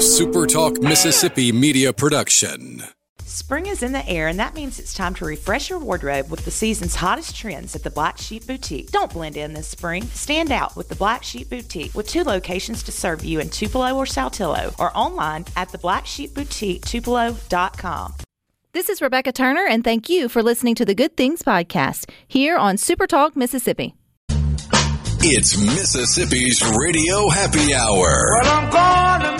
a SuperTalk Mississippi media production. Spring is in the air, and that means it's time to refresh your wardrobe with the season's hottest trends at the Black Sheep Boutique. Don't blend in this spring. Stand out with the Black Sheep Boutique with two locations to serve you in Tupelo or Saltillo or online at the Black Sheep Boutique theblacksheepboutique.tupelo.com. This is Rebecca Turner, and thank you for listening to the Good Things Podcast here on Super Talk Mississippi. It's Mississippi's Radio Happy Hour. Well, I'm going to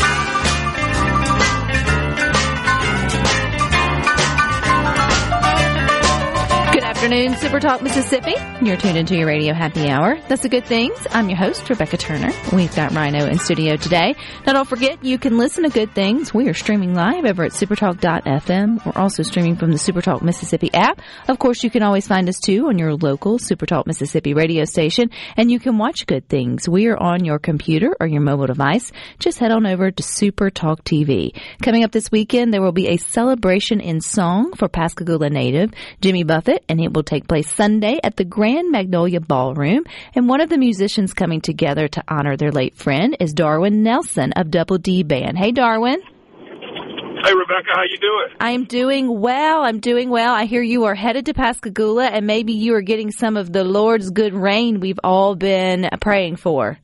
Afternoon, Super Talk Mississippi. You're tuned into your radio happy hour. That's the good things. I'm your host, Rebecca Turner. We've got Rhino in studio today. Now don't forget, you can listen to good things. We are streaming live over at supertalk.fm. We're also streaming from the Supertalk Mississippi app. Of course, you can always find us too on your local Supertalk Mississippi radio station and you can watch good things. We are on your computer or your mobile device. Just head on over to Supertalk TV. Coming up this weekend, there will be a celebration in song for Pascagoula native Jimmy Buffett and it will take place Sunday at the Grand Magnolia Ballroom. And one of the musicians coming together to honor their late friend is Darwin Nelson of Double Dee Band. Hey, Darwin. Hey Rebecca, how you doing? I am doing well. I'm doing well. I hear you are headed to Pascagoula and maybe you are getting some of the Lord's good rain we've all been praying for.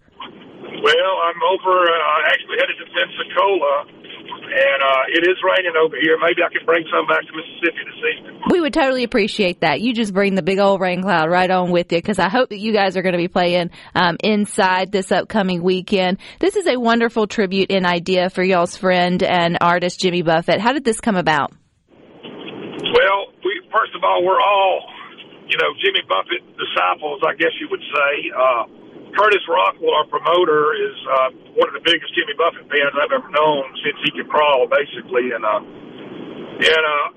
Well, I'm over, uh, actually headed to Pensacola, and uh, it is raining over here. Maybe I can bring some back to Mississippi this evening. We would totally appreciate that. You just bring the big old rain cloud right on with you because I hope that you guys are going to be playing um, inside this upcoming weekend. This is a wonderful tribute and idea for y'all's friend and artist Jimmy Buffett. How did this come about? Well, we first of all, we're all, you know, Jimmy Buffett disciples, I guess you would say. Uh, Curtis Rockwell, our promoter, is uh, one of the biggest Jimmy Buffett fans I've ever known since he could crawl, basically. And uh, and uh,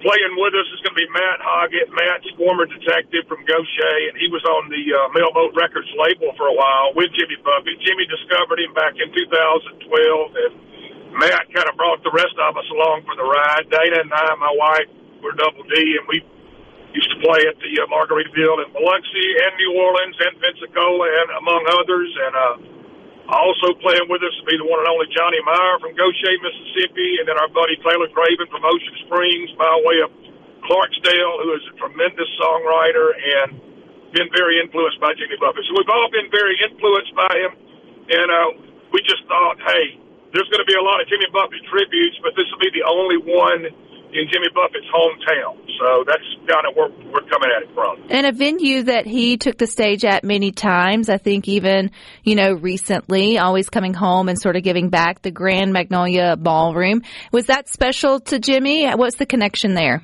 playing with us is going to be Matt Hoggatt. Matt's former detective from Gautier, and he was on the uh, Mailboat Records label for a while with Jimmy Buffett. Jimmy discovered him back in 2012, and Matt kind of brought the rest of us along for the ride. Dana and I, my wife, we're Double Dee, and we play at the uh, Margaritaville in Biloxi and New Orleans and Pensacola and among others. And uh, also playing with us will be the one and only Johnny Meyer from Gautier, Mississippi, and then our buddy Taylor Craven from Ocean Springs by way of Clarksdale, who is a tremendous songwriter and been very influenced by Jimmy Buffett. So we've all been very influenced by him, and uh, we just thought, hey, there's going to be a lot of Jimmy Buffett tributes, but this will be the only one in Jimmy Buffett's hometown. So that's kind of where we're coming at it from. And a venue that he took the stage at many times, I think even, you know, recently, always coming home and sort of giving back the Grand Magnolia Ballroom. Was that special to Jimmy? What's the connection there?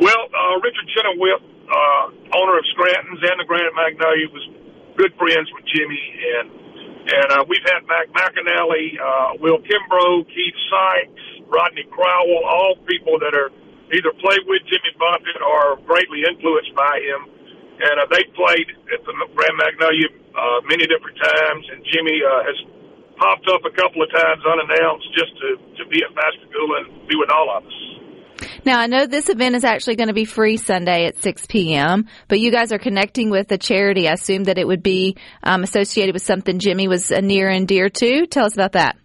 Well, uh, Richard Chenoweth, uh, owner of Scranton's and the Grand Magnolia, was good friends with Jimmy, and and uh, we've had Mac McAnally, uh, Will Kimbrough, Keith Sykes, Rodney Crowell, all people that are either played with Jimmy Buffett or greatly influenced by him. And uh, they played at the Grand Magnolia uh, many different times, and Jimmy uh, has popped up a couple of times unannounced just to, to be at Pascagoula and be with all of us. Now, I know this event is actually going to be free Sunday at 6 p.m., but you guys are connecting with a charity. I assume that it would be um, associated with something Jimmy was uh, near and dear to. Tell us about that.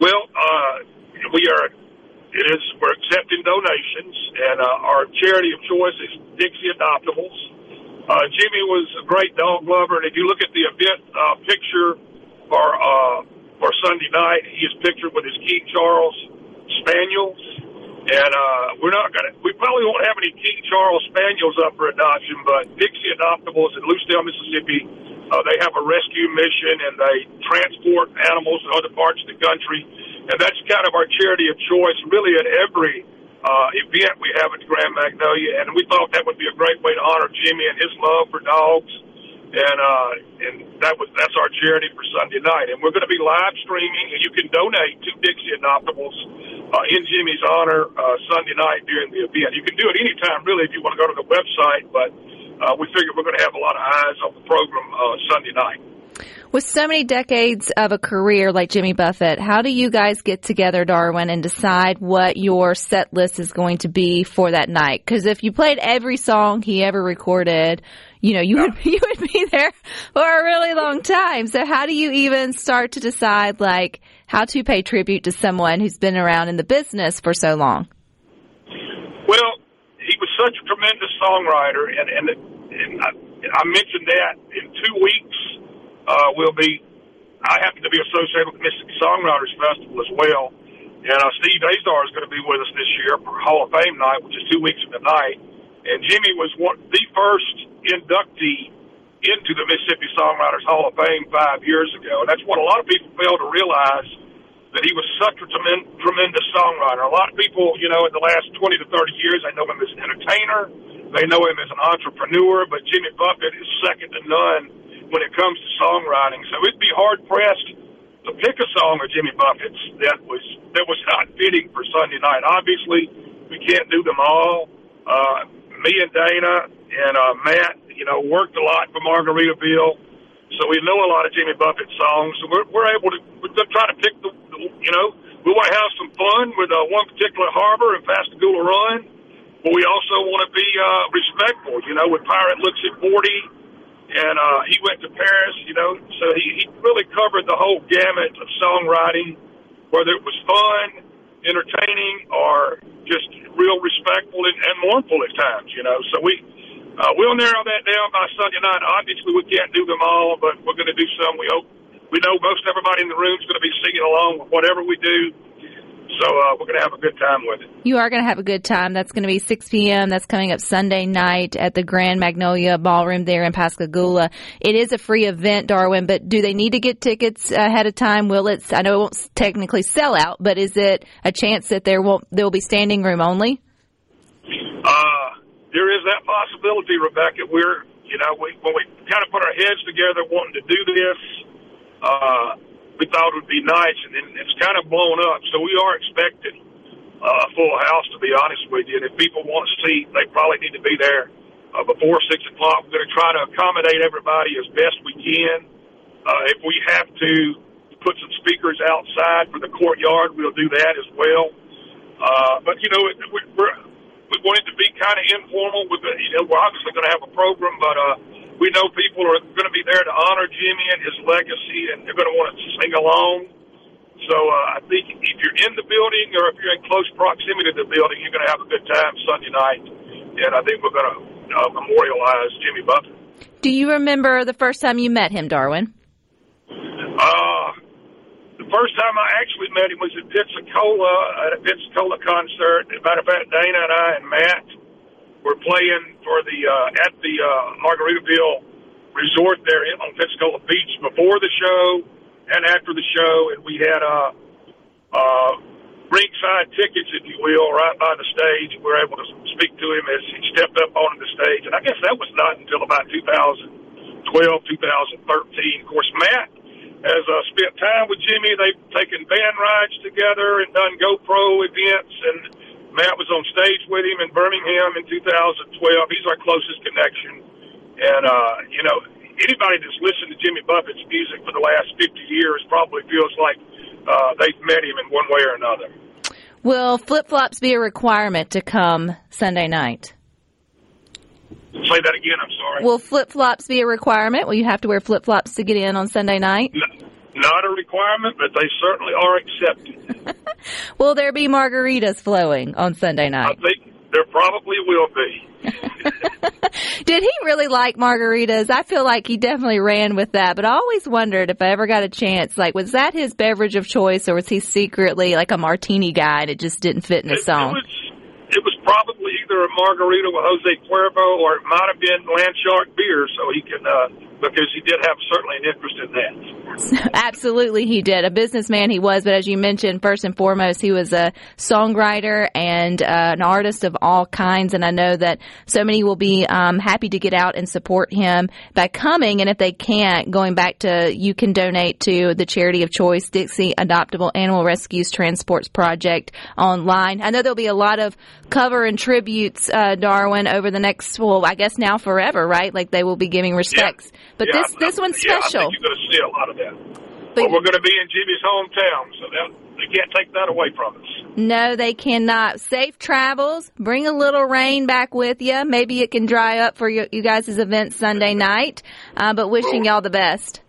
Well, uh, we are, it is, we're accepting donations, and uh, our charity of choice is Dixie Adoptables. Uh, Jimmy was a great dog lover, and if you look at the event uh, picture for, uh, for Sunday night, he is pictured with his King Charles Spaniels. And uh, we're not to, we probably won't have any King Charles Spaniels up for adoption, but Dixie Adoptables in Lucedale, Mississippi, uh, they have a rescue mission and they transport animals to other parts of the country. And that's kind of our charity of choice, really, at every uh, event we have at Grand Magnolia. And we thought that would be a great way to honor Jimmy and his love for dogs. And uh, and that was that's our charity for Sunday night. And we're going to be live streaming, and you can donate to Dixie Adoptables uh, in Jimmy's honor uh, Sunday night during the event. You can do it anytime, really, if you want to go to the website. But uh, we figure we're going to have a lot of eyes on the program uh, Sunday night. With so many decades of a career like Jimmy Buffett, how do you guys get together, Darwin, and decide what your set list is going to be for that night? Because if you played every song he ever recorded, you know, you would you would be there for a really long time. So how do you even start to decide like how to pay tribute to someone who's been around in the business for so long? Such a tremendous songwriter, and and, and I, I mentioned that in two weeks uh, we'll be. I happen to be associated with Mississippi Songwriters Festival as well, and uh, Steve Azar is going to be with us this year for Hall of Fame night, which is two weeks from tonight. And Jimmy was one, the first inductee into the Mississippi Songwriters Hall of Fame five years ago. And that's what a lot of people fail to realize that he was such a tremendous, tremendous songwriter. A lot of people, you know, in the last 20 to 30 years, they know him as an entertainer. They know him as an entrepreneur, but Jimmy Buffett is second to none when it comes to songwriting. So it'd be hard pressed to pick a song of Jimmy Buffett's that was that was not fitting for Sunday night. Obviously, we can't do them all. Uh, me and Dana and uh, Matt, you know, worked a lot for Margaritaville, so we know a lot of Jimmy Buffett songs. So we're, we're able to we're try to pick the, you know, we want to have some fun with uh, one particular harbor and Pascagoula Run, but we also want to be uh, respectful. You know, with Pirate looks at forty and uh, he went to Paris, you know, so he, he really covered the whole gamut of songwriting, whether it was fun, entertaining, or just real respectful and, and mournful at times, you know. So we uh, we'll narrow that down by Sunday night. Obviously, we can't do them all, but we're going to do some. We hope we know most everybody in the room is going to be singing along with whatever we do. So uh, we're going to have a good time with it. You are going to have a good time. That's going to be 6 p.m. That's coming up Sunday night at the Grand Magnolia Ballroom there in Pascagoula. It is a free event, Darwin, but do they need to get tickets ahead of time? Will it? I know it won't technically sell out, but is it a chance that there won't there will be standing room only? There is that possibility, Rebecca. We're you know we, when we kind of put our heads together wanting to do this. Uh, we thought it would be nice, and it's kind of blown up. So we are expecting uh, a full house, to be honest with you. And if people want to see, they probably need to be there uh, before six o'clock. We're going to try to accommodate everybody as best we can. Uh, if we have to put some speakers outside for the courtyard, we'll do that as well. Uh, but you know, it, we, we're we want it to be kind of informal. With the, you know, we're obviously going to have a program, but uh, we know people are going to be there to honor Jimmy and his legacy, and they're going to want to sing along. So uh, I think if you're in the building or if you're in close proximity to the building, you're going to have a good time Sunday night. And I think we're going to uh, memorialize Jimmy Buffett. Do you remember the first time you met him, Darwin? Uh, first time I actually met him was at Pensacola at a Pensacola concert. As a matter of fact, Dana and I and Matt were playing for the uh, at the uh, Margaritaville Resort there on Pensacola Beach before the show and after the show, and we had uh, uh, ringside tickets, if you will, right by the stage. We were able to speak to him as he stepped up onto the stage, and I guess that was not until about 2012, 2013. Of course, Matt has uh, spent time with Jimmy. They've taken van rides together and done GoPro events and Matt was on stage with him in Birmingham in 2012. He's our closest connection. And, uh, you know, anybody that's listened to Jimmy Buffett's music for the last 50 years probably feels like uh, they've met him in one way or another. Will flip flops be a requirement to come Sunday night? Say that again, I'm sorry. Will flip flops be a requirement? Will you have to wear flip flops to get in on Sunday night? No, not a requirement, but they certainly are accepted. Will there be margaritas flowing on Sunday night? I think there probably will be. Did he really like margaritas? I feel like he definitely ran with that, but I always wondered if I ever got a chance, like, was that his beverage of choice or was he secretly like a martini guy and it just didn't fit in his It, it song? was it was probably either a margarita with Jose Cuervo or it might have been Landshark beer, so he can uh, because he did have certainly an interest in that. Absolutely, he did. A businessman he was, but as you mentioned, first and foremost, he was a songwriter and uh, an artist of all kinds. And I know that so many will be um, happy to get out and support him by coming. And if they can't, going back to you can donate to the charity of choice, Dixie Adoptable Animal Rescues Transports Project online. I know there'll be a lot of cover and tributes, uh, Darwin, over the next, well, I guess now forever, right? Like they will be giving respects. Yeah. But yeah, this this one's yeah, special. You're going to see a lot of that. But- But we're going to be in Jimmy's hometown, so that they can't take that away from us. No, they cannot. Safe travels. Bring a little rain back with you. Maybe it can dry up for you, you guys' event Sunday night. Uh, but wishing y'all the best.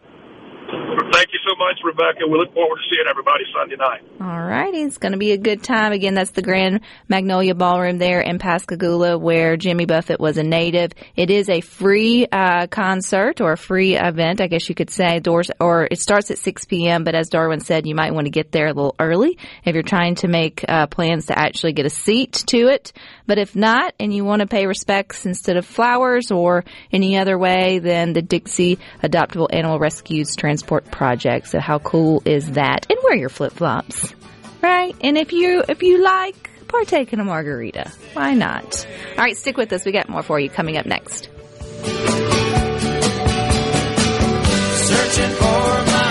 Thank you so much, Rebecca. We look forward to seeing everybody Sunday night. All righty. It's going to be a good time. Again, that's the Grand Magnolia Ballroom there in Pascagoula where Jimmy Buffett was a native. It is a free uh, concert or a free event, I guess you could say. Doors or it starts at 6 p.m. But as Darwin said, you might want to get there a little early if you're trying to make uh, plans to actually get a seat to it. But if not, and you want to pay respects instead of flowers or any other way, then the Dixie Adoptable Animal Rescues Transport Project. So how cool is that? And wear your flip flops, right? And if you if you like, partake in a margarita. Why not? All right, stick with us. We got more for you coming up next. Searching for my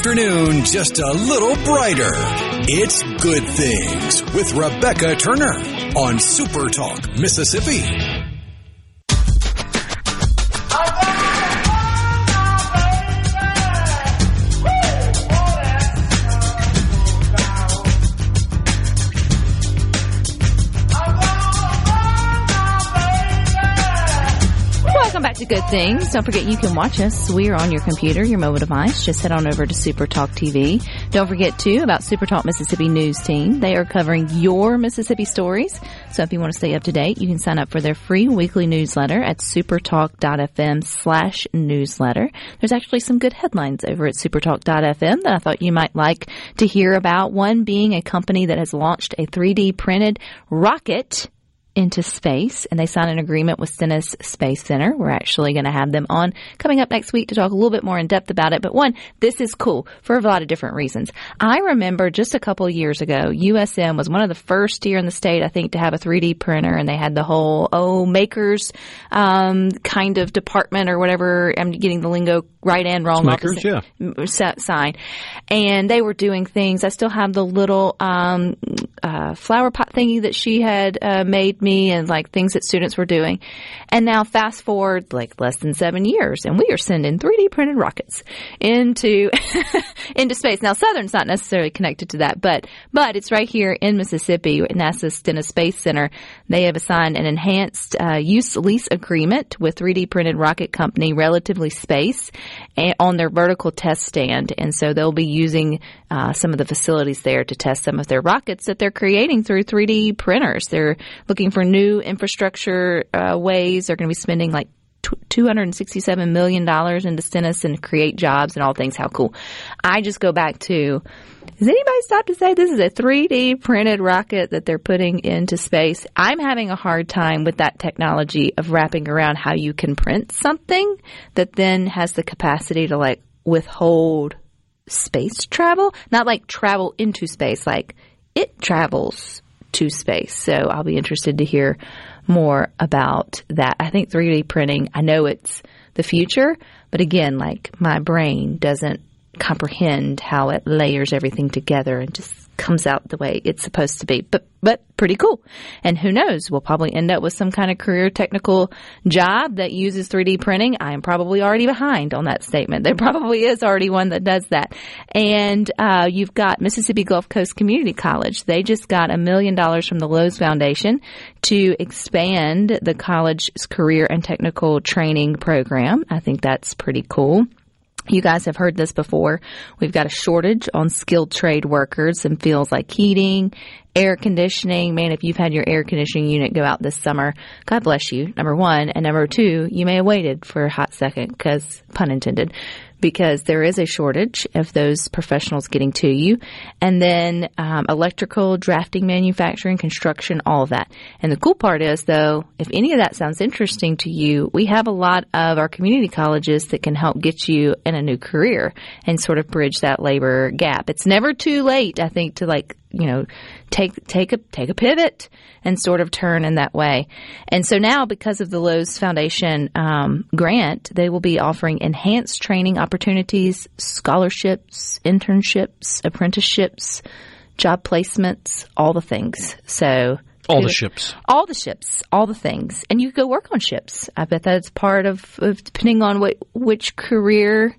afternoon just a little brighter. It's Good Things with Rebecca Turner on Super Talk, Mississippi. Things. Don't forget you can watch us. We're on your computer, your mobile device. Just head on over to Super Talk TV. Don't forget too about Super Talk Mississippi News Team. They are covering your Mississippi stories. So if you want to stay up to date, you can sign up for their free weekly newsletter at supertalk.fm slash newsletter. There's actually some good headlines over at supertalk.fm that I thought you might like to hear about. One being a company that has launched a 3D printed rocket into space and they signed an agreement with Stennis Space Center. We're actually going to have them on coming up next week to talk a little bit more in depth about it. But one, this is cool for a lot of different reasons. I remember just a couple of years ago, USM was one of the first here in the state, I think, to have a 3D printer and they had the whole, oh, makers, um, kind of department or whatever. I'm getting the lingo right and wrong. Makers, sa- sign. And they were doing things. I still have the little, um, uh, flower pot thingy that she had, uh, made me and like things that students were doing. And now fast forward like less than seven years and we are sending 3D printed rockets into, into space. Now Southern's not necessarily connected to that, but, but it's right here in Mississippi, at NASA's Stennis Space Center. They have assigned an enhanced, uh, use lease agreement with 3D printed rocket company Relativity Space on their vertical test stand. And so they'll be using uh, some of the facilities there to test some of their rockets that they're creating through 3D printers. They're looking for new infrastructure uh, ways. They're going to be spending like $267 million into Stennis and create jobs and all things. How cool. I just go back to, has anybody stopped to say this is a 3D printed rocket that they're putting into space? I'm having a hard time with that technology of wrapping around how you can print something that then has the capacity to like withhold space travel. Not like travel into space, like it travels to space. So I'll be interested to hear more about that. I think 3D printing, I know it's the future, but again, like my brain doesn't comprehend how it layers everything together and just comes out the way it's supposed to be. But but pretty cool. And who knows? We'll probably end up with some kind of career technical job that uses 3D printing. I am probably already behind on that statement. There probably is already one that does that. And uh, you've got Mississippi Gulf Coast Community College. They just got a million dollars from the Lowe's Foundation to expand the college's career and technical training program. I think that's pretty cool. You guys have heard this before. We've got a shortage on skilled trade workers in fields like heating, air conditioning. Man, if you've had your air conditioning unit go out this summer, God bless you. Number one. And number two, you may have waited for a hot second because, pun intended, because there is a shortage of those professionals getting to you. And then um, electrical, drafting, manufacturing, construction, all of that. And the cool part is, though, if any of that sounds interesting to you, we have a lot of our community colleges that can help get you in a new career and sort of bridge that labor gap. It's never too late, I think, to like you know take take a take a pivot and sort of turn in that way. And so now, because of the Lowe's Foundation um, grant, they will be offering enhanced training opportunities, scholarships, internships, apprenticeships, job placements, all the things. So. All the ships. All the ships, all the things, and you go work on ships. I bet that's part of, of depending on what which career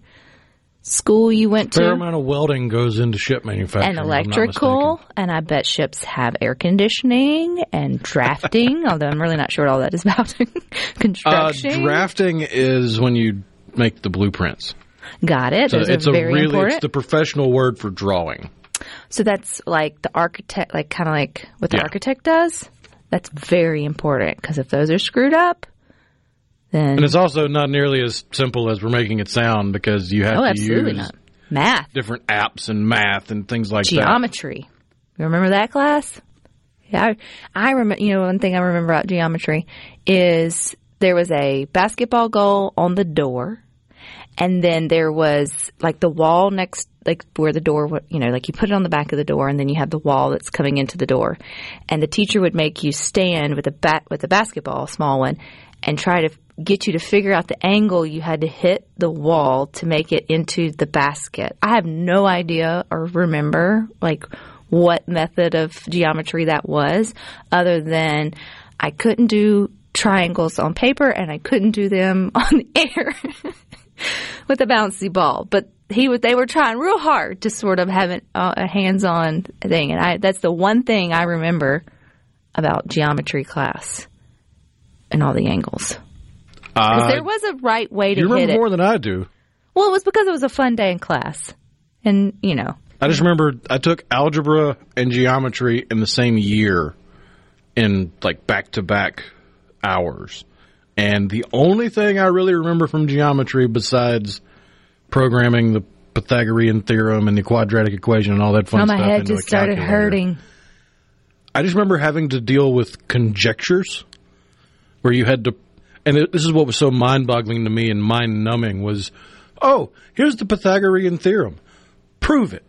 school you went to? Fair amount of welding goes into ship manufacturing. and if I'm not electrical, and I bet ships have air conditioning and drafting. although I'm really not sure what all that is about. Uh, Construction, drafting is when you make the blueprints. got it. So Those it's a very really important. it's the professional word for drawing. so that's like the architect, like kind of like what the Yeah. architect does. That's very important because if those are screwed up, then And it's also not nearly as simple as we're making it sound because you have oh, to absolutely use not. Math, different apps and math and things like that. geometry. You remember that class? Yeah, I, I remember. You know, one thing I remember about geometry is there was a basketball goal on the door, and then there was like the wall next, like where the door, you know, like you put it on the back of the door, and then you have the wall that's coming into the door, and the teacher would make you stand with a bat with a basketball, small one, and try to get you to figure out the angle you had to hit the wall to make it into the basket. I have no idea or remember like what method of geometry that was other than I couldn't do triangles on paper and I couldn't do them on air with a bouncy ball. But he they were trying real hard to sort of have uh, a hands-on thing and I that's the one thing I remember about geometry class and all the angles. Uh, there was a right way to you hit remember it. more than I do. well, it was because it was a fun day in class, and you know, I just remember I took algebra and geometry in the same year in like back to back hours. And the only thing I really remember from geometry besides programming the Pythagorean theorem and the quadratic equation and all that fun oh, stuff my head just started hurting. I just remember having to deal with conjectures where you had to, and it, this is what was so mind boggling to me and mind numbing was, oh, here's the Pythagorean theorem. Prove it.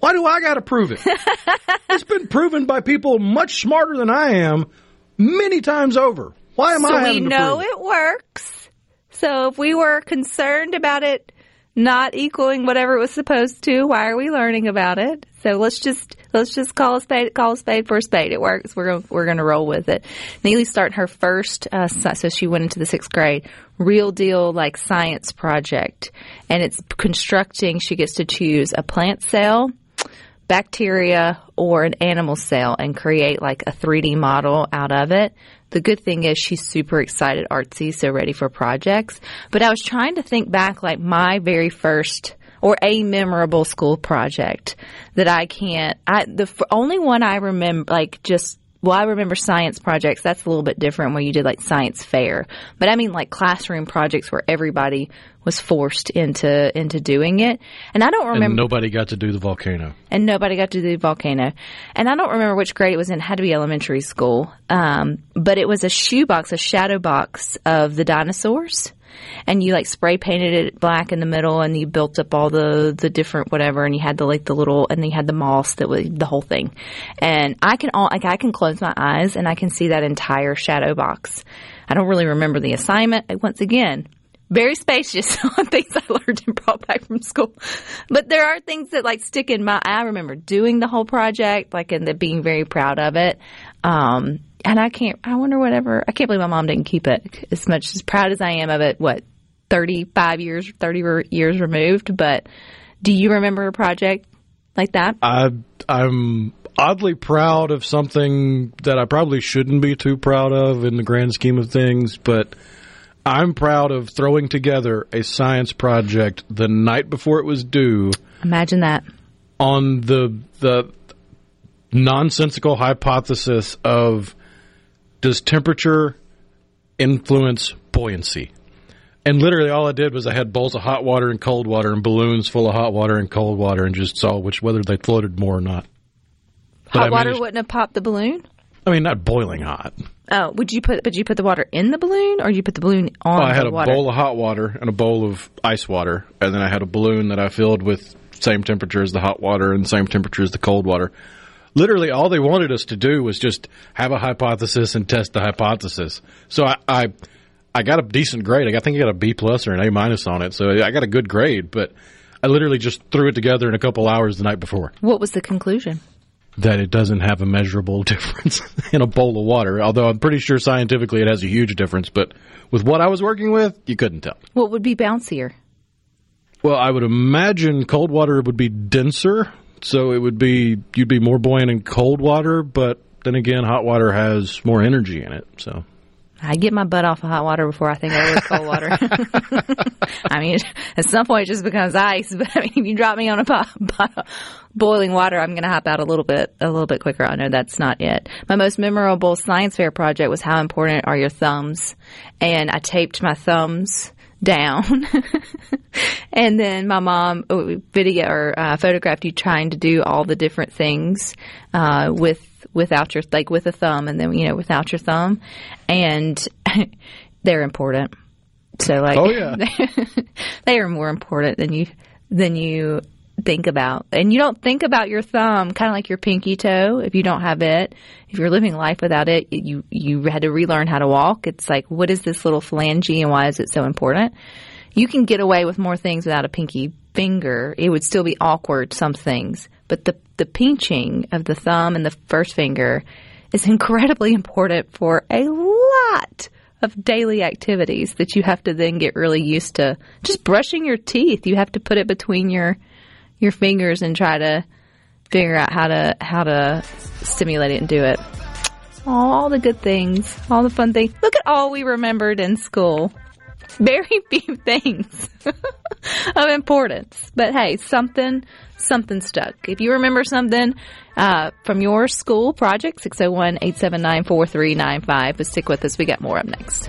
Why do I got to prove it? it's been proven by people much smarter than I am many times over. Why am So I we having to know prove it works. So if we were concerned about it not equaling whatever it was supposed to, why are we learning about it? So let's just let's just call a spade call a spade for a spade. It works. We're gonna, we're going to roll with it. Neely's starting her first, uh, so she went into the sixth grade, real deal like science project, and it's constructing. She gets to choose a plant cell bacteria or an animal cell and create like a 3D model out of it. The good thing is she's super excited, artsy, so ready for projects. But I was trying to think back like my very first or a memorable school project that I can't, I, the only one I remember, like just well, I remember science projects. That's a little bit different where you did like science fair. But I mean like classroom projects where everybody was forced into into doing it. And I don't And remember nobody got to do the volcano. and nobody got to do the volcano. And I don't remember which grade it was in. It had to be elementary school. Um, but it was a shoebox, a shadow box of the dinosaurs. And you like spray painted it black in the middle, and you built up all the the different whatever, and you had the like the little, and you had the moss that was the whole thing. And I can all like I can close my eyes and I can see that entire shadow box. I don't really remember the assignment. Once again, very spacious on things I learned and brought back from school. But there are things that like stick in my. I remember doing the whole project, like and the being very proud of it. Um, and I can't. I wonder whatever. I can't believe my mom didn't keep it as much as proud as I am of it. What thirty five years, thirty years removed. But do you remember a project like that? I I'm oddly proud of something that I probably shouldn't be too proud of in the grand scheme of things, but I'm proud of throwing together a science project the night before it was due Imagine that. on the the nonsensical hypothesis of does temperature influence buoyancy? And literally all I did was I had bowls of hot water and cold water and balloons full of hot water and cold water and just saw which whether they floated more or not. But I Hot water managed- wouldn't have popped the balloon. I mean, not boiling hot. Oh, would you put? But you put the water in the balloon, or you put the balloon on Well, I had a water? bowl of hot water and a bowl of ice water, and then I had a balloon that I filled with same temperature as the hot water and same temperature as the cold water. Literally, all they wanted us to do was just have a hypothesis and test the hypothesis. So I, I, I got a decent grade. I think I got a B plus or an A minus on it. So I got a good grade, but I literally just threw it together in a couple hours the night before. What was the conclusion? That it doesn't have a measurable difference in a bowl of water. Although I'm pretty sure scientifically it has a huge difference, but with what I was working with, you couldn't tell. What would be bouncier? Well, I would imagine cold water would be denser, so it would be you'd be more buoyant in cold water. But then again, hot water has more energy in it. So I get my butt off of hot water before I think I would cold water. I mean, at some point it just becomes ice. But I mean, if you drop me on a pot, pot of boiling water, I'm going to hop out a little bit, a little bit quicker. I know that's not it. My most memorable science fair project was how important are your thumbs, and I taped my thumbs down. and then my mom uh, video or uh, photographed you trying to do all the different things uh, with without your like with a thumb, and then you know without your thumb, and they're important. So like, Oh, yeah. they are more important than you than you think about, and you don't think about your thumb, kind of like your pinky toe. If you don't have it, if you're living life without it, you you had to relearn how to walk. It's like, what is this little phalange, and why is it so important? You can get away with more things without a pinky finger. It would still be awkward some things, but the the pinching of the thumb and the first finger is incredibly important for a lot of daily activities that you have to then get really used to. Just brushing your teeth, you have to put it between your your fingers and try to figure out how to how to stimulate it and do it. All the good things, all the fun things. Look at all we remembered in school. Very few things of importance. But hey, something something stuck. If you remember something uh, from your school project, 601 879 4395. But stick with us. We got more up next.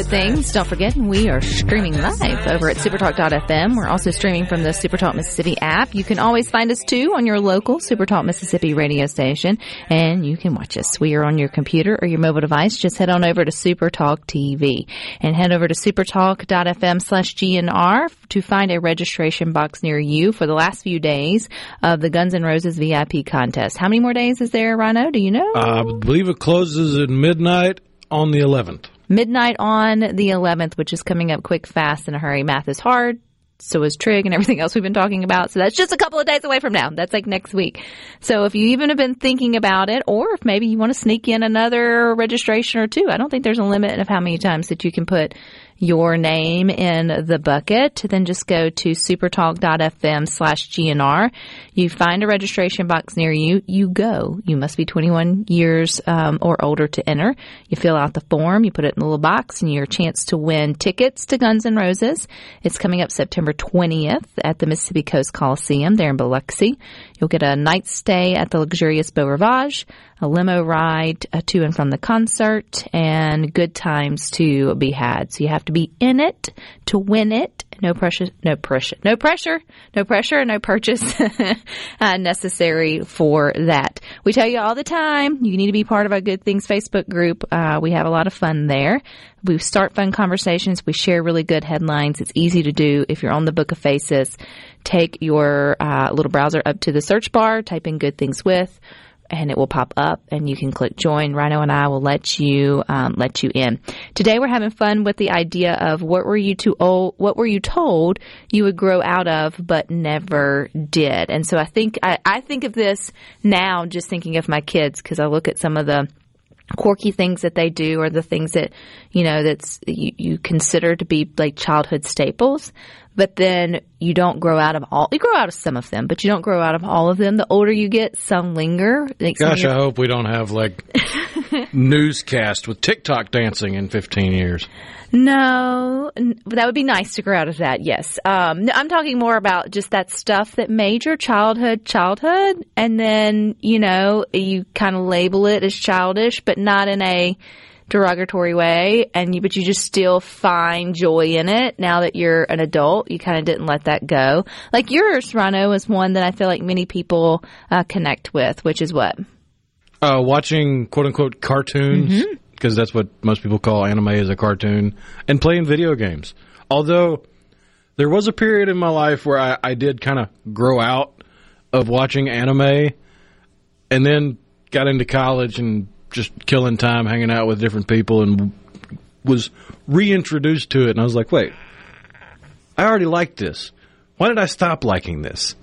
Good Things. Don't forget, we are streaming live over at supertalk.fm. We're also streaming from the Supertalk Mississippi app. You can always find us too on your local Supertalk Mississippi radio station, and you can watch us. We are on your computer or your mobile device. Just head on over to Supertalk TV and head over to supertalk.fm slash GNR to find a registration box near you for the last few days of the Guns N' Roses VIP contest. How many more days is there, Rhino? Do you know? I believe it closes at midnight on the 11th. Midnight on the 11th, which is coming up quick, fast, in a hurry. Math is hard. So is Trig and everything else we've been talking about. So that's just a couple of days away from now. That's like next week. So if you even have been thinking about it, or if maybe you want to sneak in another registration or two, I don't think there's a limit of how many times that you can put your name in the bucket, then just go to supertalk.fm slash GNR. You find a registration box near you. You go. You must be 21 years um, or older to enter. You fill out the form. You put it in the little box and your chance to win tickets to Guns N' Roses. It's coming up September 20th at the Mississippi Coast Coliseum there in Biloxi. You'll get a night stay at the luxurious Beau Rivage, a limo ride uh, to and from the concert, and good times to be had. So you have to be in it to win it. No pressure, no pressure, no pressure, no pressure, no purchase uh, necessary for that. We tell you all the time, you need to be part of our Good Things Facebook group. Uh, we have a lot of fun there. We start fun conversations. We share really good headlines. It's easy to do if you're on the Book of Faces. Take your uh, little browser up to the search bar, type in Good Things With and it will pop up and you can click join. Rhino and I will let you um, let you in. Today we're having fun with the idea of what were you too old, what were you told you would grow out of but never did. And so I think I, I think of this now just thinking of my kids because I look at some of the quirky things that they do or the things that you know that's you, you consider to be like childhood staples but then you don't grow out of all you grow out of some of them but you don't grow out of all of them the older you get some linger like Gosh, I hope we don't have like newscast with TikTok dancing in 15 years. No, that would be nice to grow out of that. Yes, um, I'm talking more about just that stuff that made your childhood childhood, and then you know you kind of label it as childish, but not in a derogatory way, and you but you just still find joy in it now that you're an adult. You kind of didn't let that go. Like yours, Rhino, is one that I feel like many people uh, connect with, which is what. Uh, watching quote unquote cartoons, because that's what most people call anime as a cartoon, and playing video games. Although there was a period in my life where I, I did kind of grow out of watching anime, and then got into college and just killing time hanging out with different people and was reintroduced to it. And I was like, wait, I already liked this. Why did I stop liking this?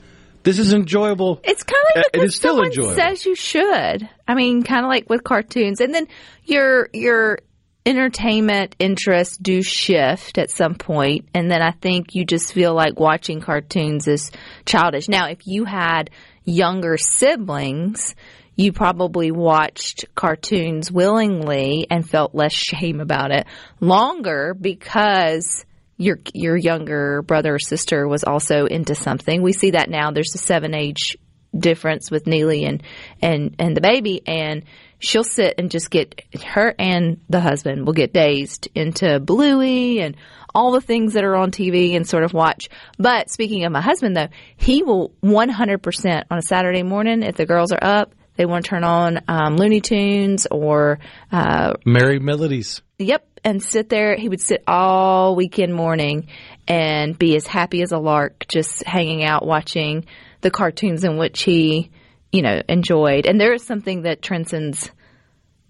This is enjoyable. It's kind of like because is still someone enjoyable. says you should. I mean, kind of like with cartoons, and then your your entertainment interests do shift at some point, and then I think you just feel like watching cartoons is childish. Now, if you had younger siblings. You probably watched cartoons willingly and felt less shame about it longer because your your younger brother or sister was also into something. We see that now. There's a seven age difference with Neely and and and the baby, and she'll sit and just get her and the husband will get dazed into Bluey and all the things that are on TV and sort of watch. But speaking of my husband though, he will 100% on a Saturday morning if the girls are up. They want to turn on um, Looney Tunes or uh, Merrie Melodies. Yep, and sit there. He would sit all weekend morning and be as happy as a lark, just hanging out watching the cartoons in which he, you know, enjoyed. And there is something that transcends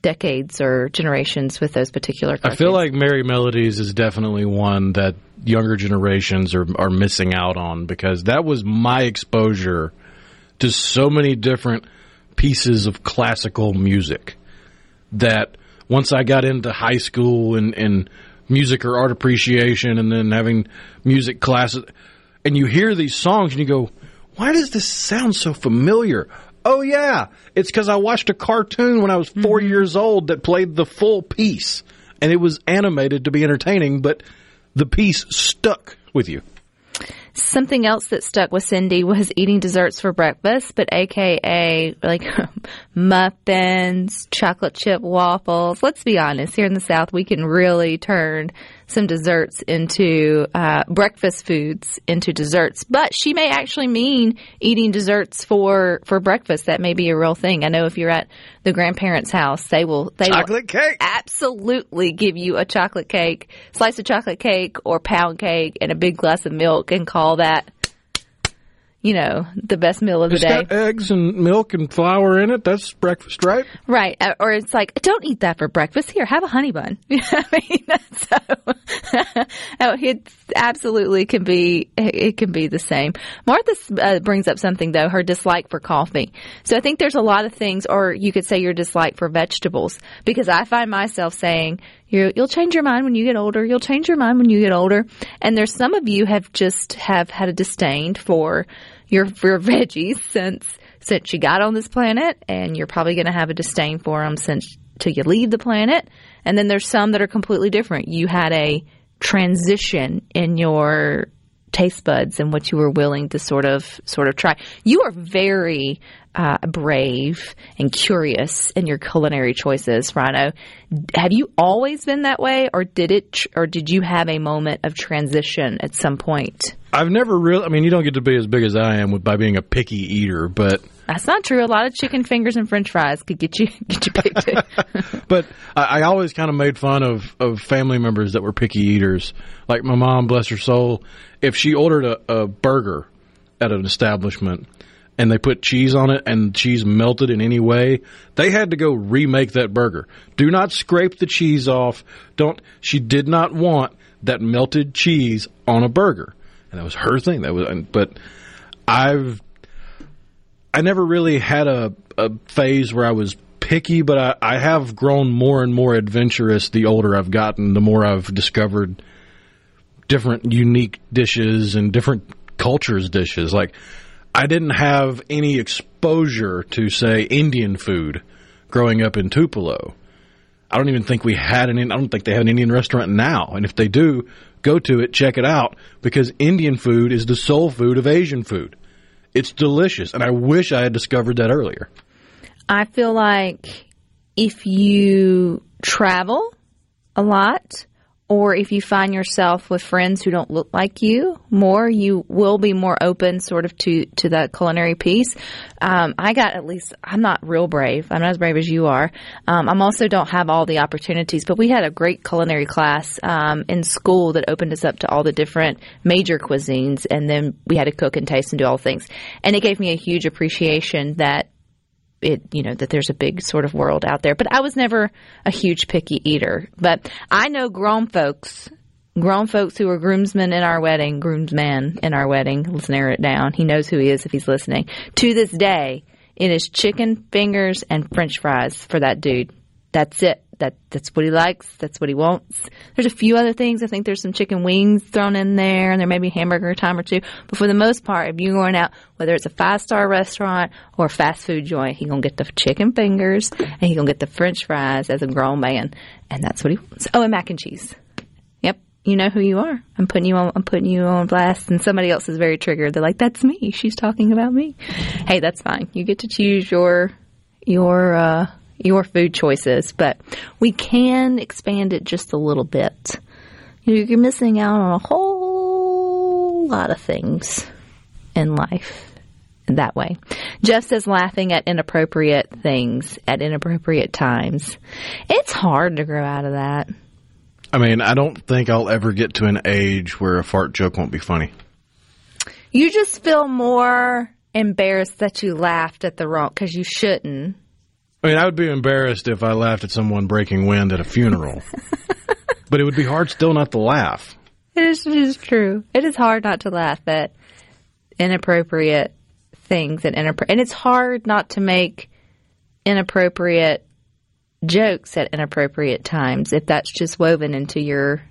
decades or generations with those particular I feel like Merrie Melodies is definitely one that younger generations are are missing out on because that was my exposure to so many different pieces of classical music that once I got into high school and, and music or art appreciation and then having music classes and you hear these songs and you go, why does this sound so familiar? Oh yeah, it's because I watched a cartoon when I was 4 mm-hmm. years old that played the full piece, and it was animated to be entertaining, but the piece stuck with you. Something else that stuck with Cindy was eating desserts for breakfast, but AKA like muffins, chocolate chip waffles. Let's be honest, here in the South, we can really turn some desserts into uh, breakfast foods into desserts. But she may actually mean eating desserts for for breakfast. That may be a real thing. I know if you're at the grandparents' house, they will they will cake. absolutely give you a chocolate cake, slice of chocolate cake or pound cake and a big glass of milk and call that, you know, the best meal of the It's day. got eggs and milk and flour in it. That's breakfast, right? Right. Uh, Or it's like, don't eat that for breakfast. Here, have a honey bun. You know I mean? So, oh, it's absolutely can be it can be the same. Martha uh, brings up something though, her dislike for coffee. So I think there's a lot of things, or you could say your dislike for vegetables, because I find myself saying you you'll change your mind when you get older. You'll change your mind when you get older. And there's some of you have just have had a disdain for your your veggies since since you got on this planet, and you're probably going to have a disdain for them since till you leave the planet. And then there's some that are completely different. You had a transition in your taste buds and what you were willing to sort of sort of try. You are very uh, brave and curious in your culinary choices, Rhino. Have you always been that way, or did it, or did you have a moment of transition at some point? I've never really. I mean, you don't get to be as big as I am by being a picky eater, but That's not true. A lot of chicken fingers and French fries could get you get you picked. but I, I always kind of made fun of, of family members that were picky eaters. Like my mom, bless her soul, if she ordered a, a burger at an establishment and they put cheese on it and cheese melted in any way, they had to go remake that burger. Do not scrape the cheese off. Don't. She did not want that melted cheese on a burger, and that was her thing. That was. But I've I never really had a, a phase where I was picky, but I, I have grown more and more adventurous the older I've gotten, the more I've discovered different unique dishes and different cultures dishes. Like I didn't have any exposure to say Indian food growing up in Tupelo. I don't even think we had an I don't think they have an Indian restaurant now. And if they do, go to it, check it out because Indian food is the soul food of Asian food. It's delicious and I wish I had discovered that earlier. I feel like if you travel a lot or if you find yourself with friends who don't look like you more, you will be more open sort of to, to that culinary piece. Um, I got at least, I'm not real brave. I'm not as brave as you are. Um, I'm also don't have all the opportunities, but we had a great culinary class, um, in school that opened us up to all the different major cuisines. And then we had to cook and taste and do all things. And it gave me a huge appreciation that it you know that there's a big sort of world out there. But i was never a huge picky eater. But i know grown folks grown folks who were groomsmen in our wedding groomsman in our wedding let's narrow it down. He knows who he is if he's listening. To this day it is chicken fingers and french fries for that dude. That's it that that's what he likes that's what he wants. There's a few other things. I think there's some chicken wings thrown in there and there may be hamburger time or two. But for the most part if you're going out whether it's a five star restaurant or a fast food joint he gonna get the chicken fingers and he gonna get the french fries as a grown man. And that's what he wants. Oh and mac and cheese. Yep. You know who you are. I'm putting you on i'm putting you on blast and somebody else is very triggered. They're like that's me. She's talking about me. Hey that's fine. You get to choose your your uh your food choices, but we can expand it just a little bit. You're missing out on a whole lot of things in life that way. Jeff says laughing at inappropriate things at inappropriate times. It's hard to grow out of that. I mean, I don't think I'll ever get to an age where a fart joke won't be funny. You just feel more embarrassed that you laughed at the wrong because you shouldn't. I mean, I would be embarrassed if I laughed at someone breaking wind at a funeral. but it would be hard still not to laugh. It is, it is true. It is hard not to laugh at inappropriate things and inappro- and it's hard not to make inappropriate jokes at inappropriate times if that's just woven into your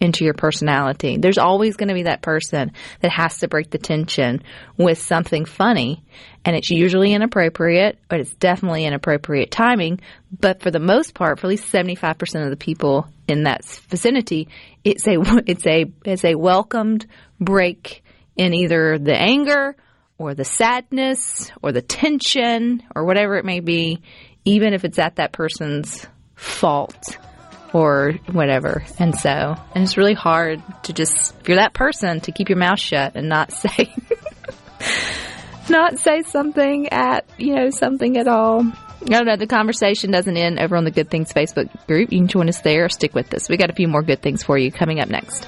into your personality. There's always going to be that person that has to break the tension with something funny, and it's usually inappropriate, but it's definitely inappropriate timing. But for the most part, for at least 75% of the people in that vicinity, it's a it's a it's a welcomed break in either the anger or the sadness or the tension or whatever it may be, even if it's at that person's fault or whatever. And so, and it's really hard to just, if you're that person, to keep your mouth shut and not say, not say something at, you know, something at all. No, no, the conversation doesn't end over on the Good Things Facebook group. You can join us there or stick with us. We got a few more good things for you coming up next.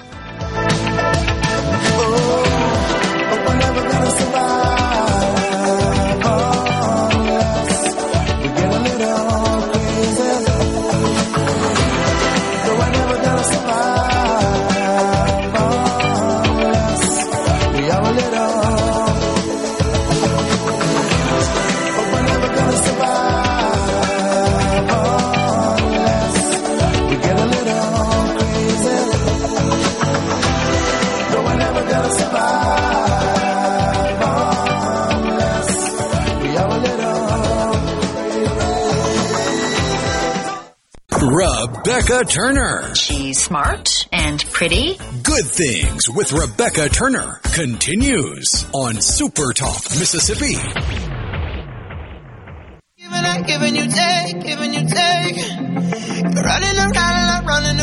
Rebecca Turner. She's smart and pretty. Good Things with Rebecca Turner continues on Super Talk, Mississippi. Giving and giving you take, giving you take. Running I'm running away, running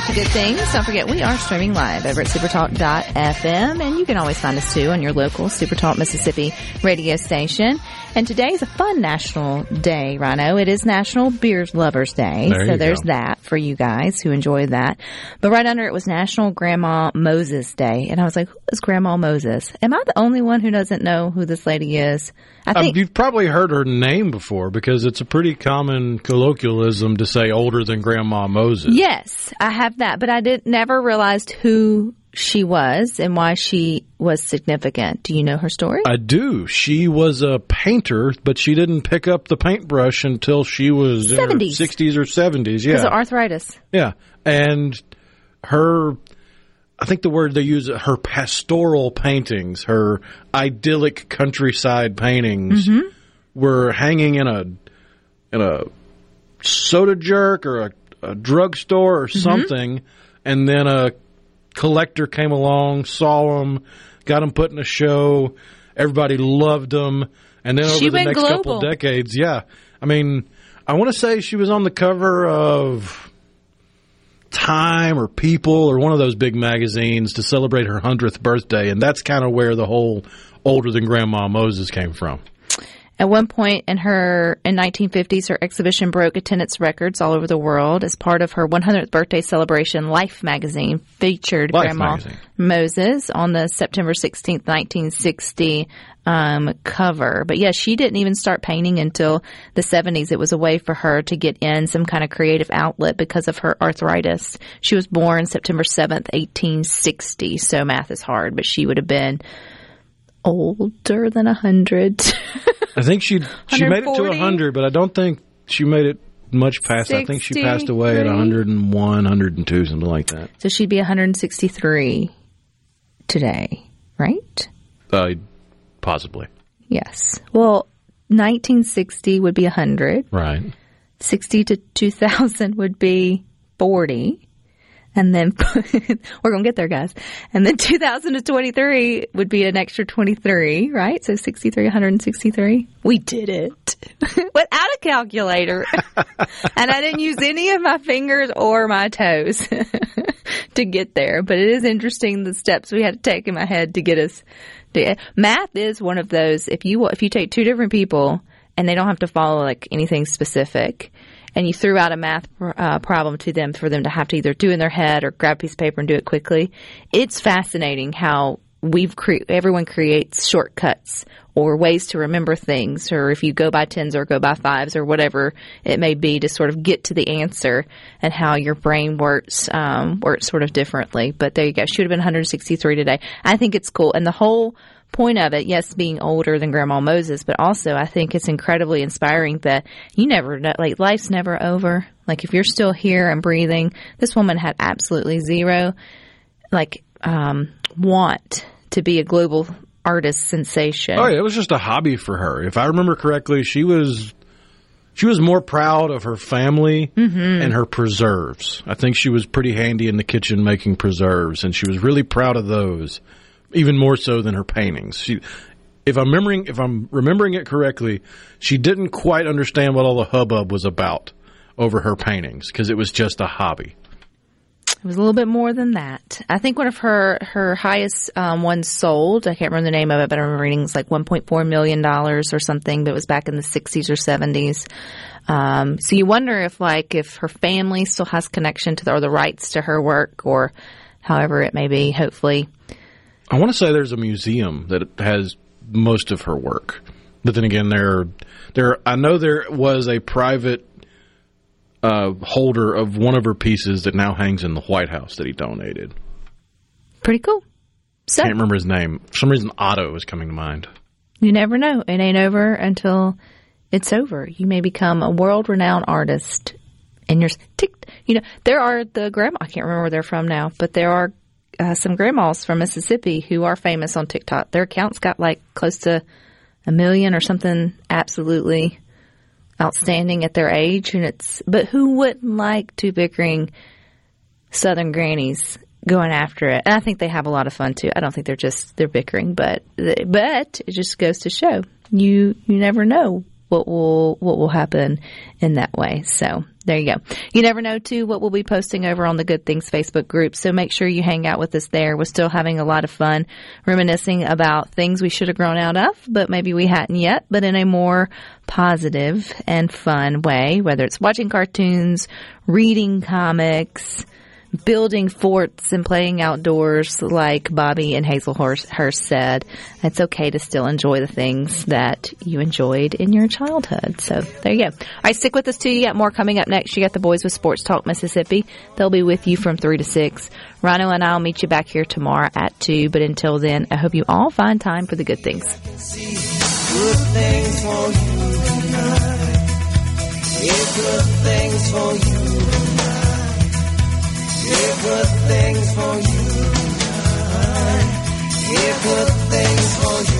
back to Good Things. Don't forget, we are streaming live over at supertalk.fm, and you can always find us too on your local Supertalk Mississippi radio station. And today is a fun national day, Rhino. It is National Beer Lovers Day. There so there's go. that for you guys who enjoy that. But right under it was National Grandma Moses Day. And I was like, who is Grandma Moses? Am I the only one who doesn't know who this lady is? I Um, think you've probably heard her name before because it's a pretty common colloquialism to say older than Grandma Moses. Yes, I have that, but I did never realized who she was and why she was significant. Do you know her story? I do. She was a painter, but she didn't pick up the paintbrush until she was in her 70s. 60s or 70s. Yeah. Because of arthritis. Yeah, and her, I think the word they use, her pastoral paintings, her idyllic countryside paintings, mm-hmm. were hanging in a in a soda jerk or a, a drugstore or mm-hmm. something, and then a collector came along, saw them, got them put in a show. Everybody loved them, and then over She the next couple global. decades, yeah. I mean, I want to say she was on the cover of Time or People or one of those big magazines to celebrate her hundredth birthday, and that's kind of where the whole older than Grandma Moses came from. At one point in her in 1950s, her exhibition broke attendance records all over the world. As part of her 100th birthday celebration, Life magazine featured Life Grandma magazine. Moses on the September 16th, 1960 um, cover. But yeah, she didn't even start painting until the 70s. It was a way for her to get in some kind of creative outlet because of her arthritis. She was born September 7th, 1860. So math is hard, but she would have been older than 100. I think she she made it to 140? hundred, but I don't think she made it much past. I think she passed away at 63? 101, 102, something like that. So she'd be 163 today, right? Uh, possibly. Yes. Well, 1960 would be 100. Right. 60 to 2000 would be 40. And then we're going to get there, guys. And then 2000 to 23 would be an extra 23, right? So 63, 163. We did it without a calculator. and I didn't use any of my fingers or my toes to get there. But it is interesting the steps we had to take in my head to get us. To, math is one of those. If you if you take two different people and they don't have to follow like anything specific, and you threw out a math uh, problem to them for them to have to either do in their head or grab a piece of paper and do it quickly, it's fascinating how we've cre- everyone creates shortcuts or ways to remember things, or if you go by tens or go by fives or whatever it may be to sort of get to the answer and how your brain works um, works sort of differently. But there you go. She would have been 163 today. I think it's cool, and the whole point of it, yes, being older than Grandma Moses, but also I think it's incredibly inspiring that you never know, like life's never over. Like if you're still here and breathing, this woman had absolutely zero, like, um, want to be a global artist sensation. Oh, yeah, it was just a hobby for her. If I remember correctly, she was she was more proud of her family and her preserves. I think she was pretty handy in the kitchen making preserves, and she was really proud of those, even more so than her paintings. She, if I'm remembering, if I'm remembering it correctly, she didn't quite understand what all the hubbub was about over her paintings because it was just a hobby. It was a little bit more than that. I think one of her her highest um, ones sold. I can't remember the name of it, but I remember reading it's like 1.4 million dollars or something. But it was back in the 60s or 70s. Um, so you wonder if like if her family still has connection to the, or the rights to her work or however it may be. Hopefully, I want to say there's a museum that has most of her work, but then again, there, there. I know there was a private uh, holder of one of her pieces that now hangs in the White House that he donated. pretty cool. So Can't remember his name. For some reason, Otto is coming to mind. you never know. It ain't over until it's over. You may become a world renowned artist. And you're tick, you know, there are the grandma, I can't remember where they're from now, but there are uh, some grandmas from Mississippi who are famous on TikTok. Their accounts got like close to a million or something absolutely outstanding at their age. And it's, but who wouldn't like two bickering Southern grannies going after it? And I think they have a lot of fun too. I don't think they're just, they're bickering, but, but it just goes to show you, you never know what will what will happen in that way. So there you go. You never know too what we'll be posting over on the Good Things Facebook group. So make sure you hang out with us there. We're still having a lot of fun reminiscing about things we should have grown out of, but maybe we hadn't yet, but in a more positive and fun way, whether it's watching cartoons, reading comics, building forts and playing outdoors, like Bobby and Hazel Hurst said, it's okay to still enjoy the things that you enjoyed in your childhood. So there you go. All right, stick with us too. You got more coming up next. You got the boys with Sports Talk Mississippi. They'll be with you from three to six. Rhino and I'll meet you back here tomorrow at two. But until then, I hope you all find time for the good things. Good things for you. Yeah, good things for you Yeah, good things for you.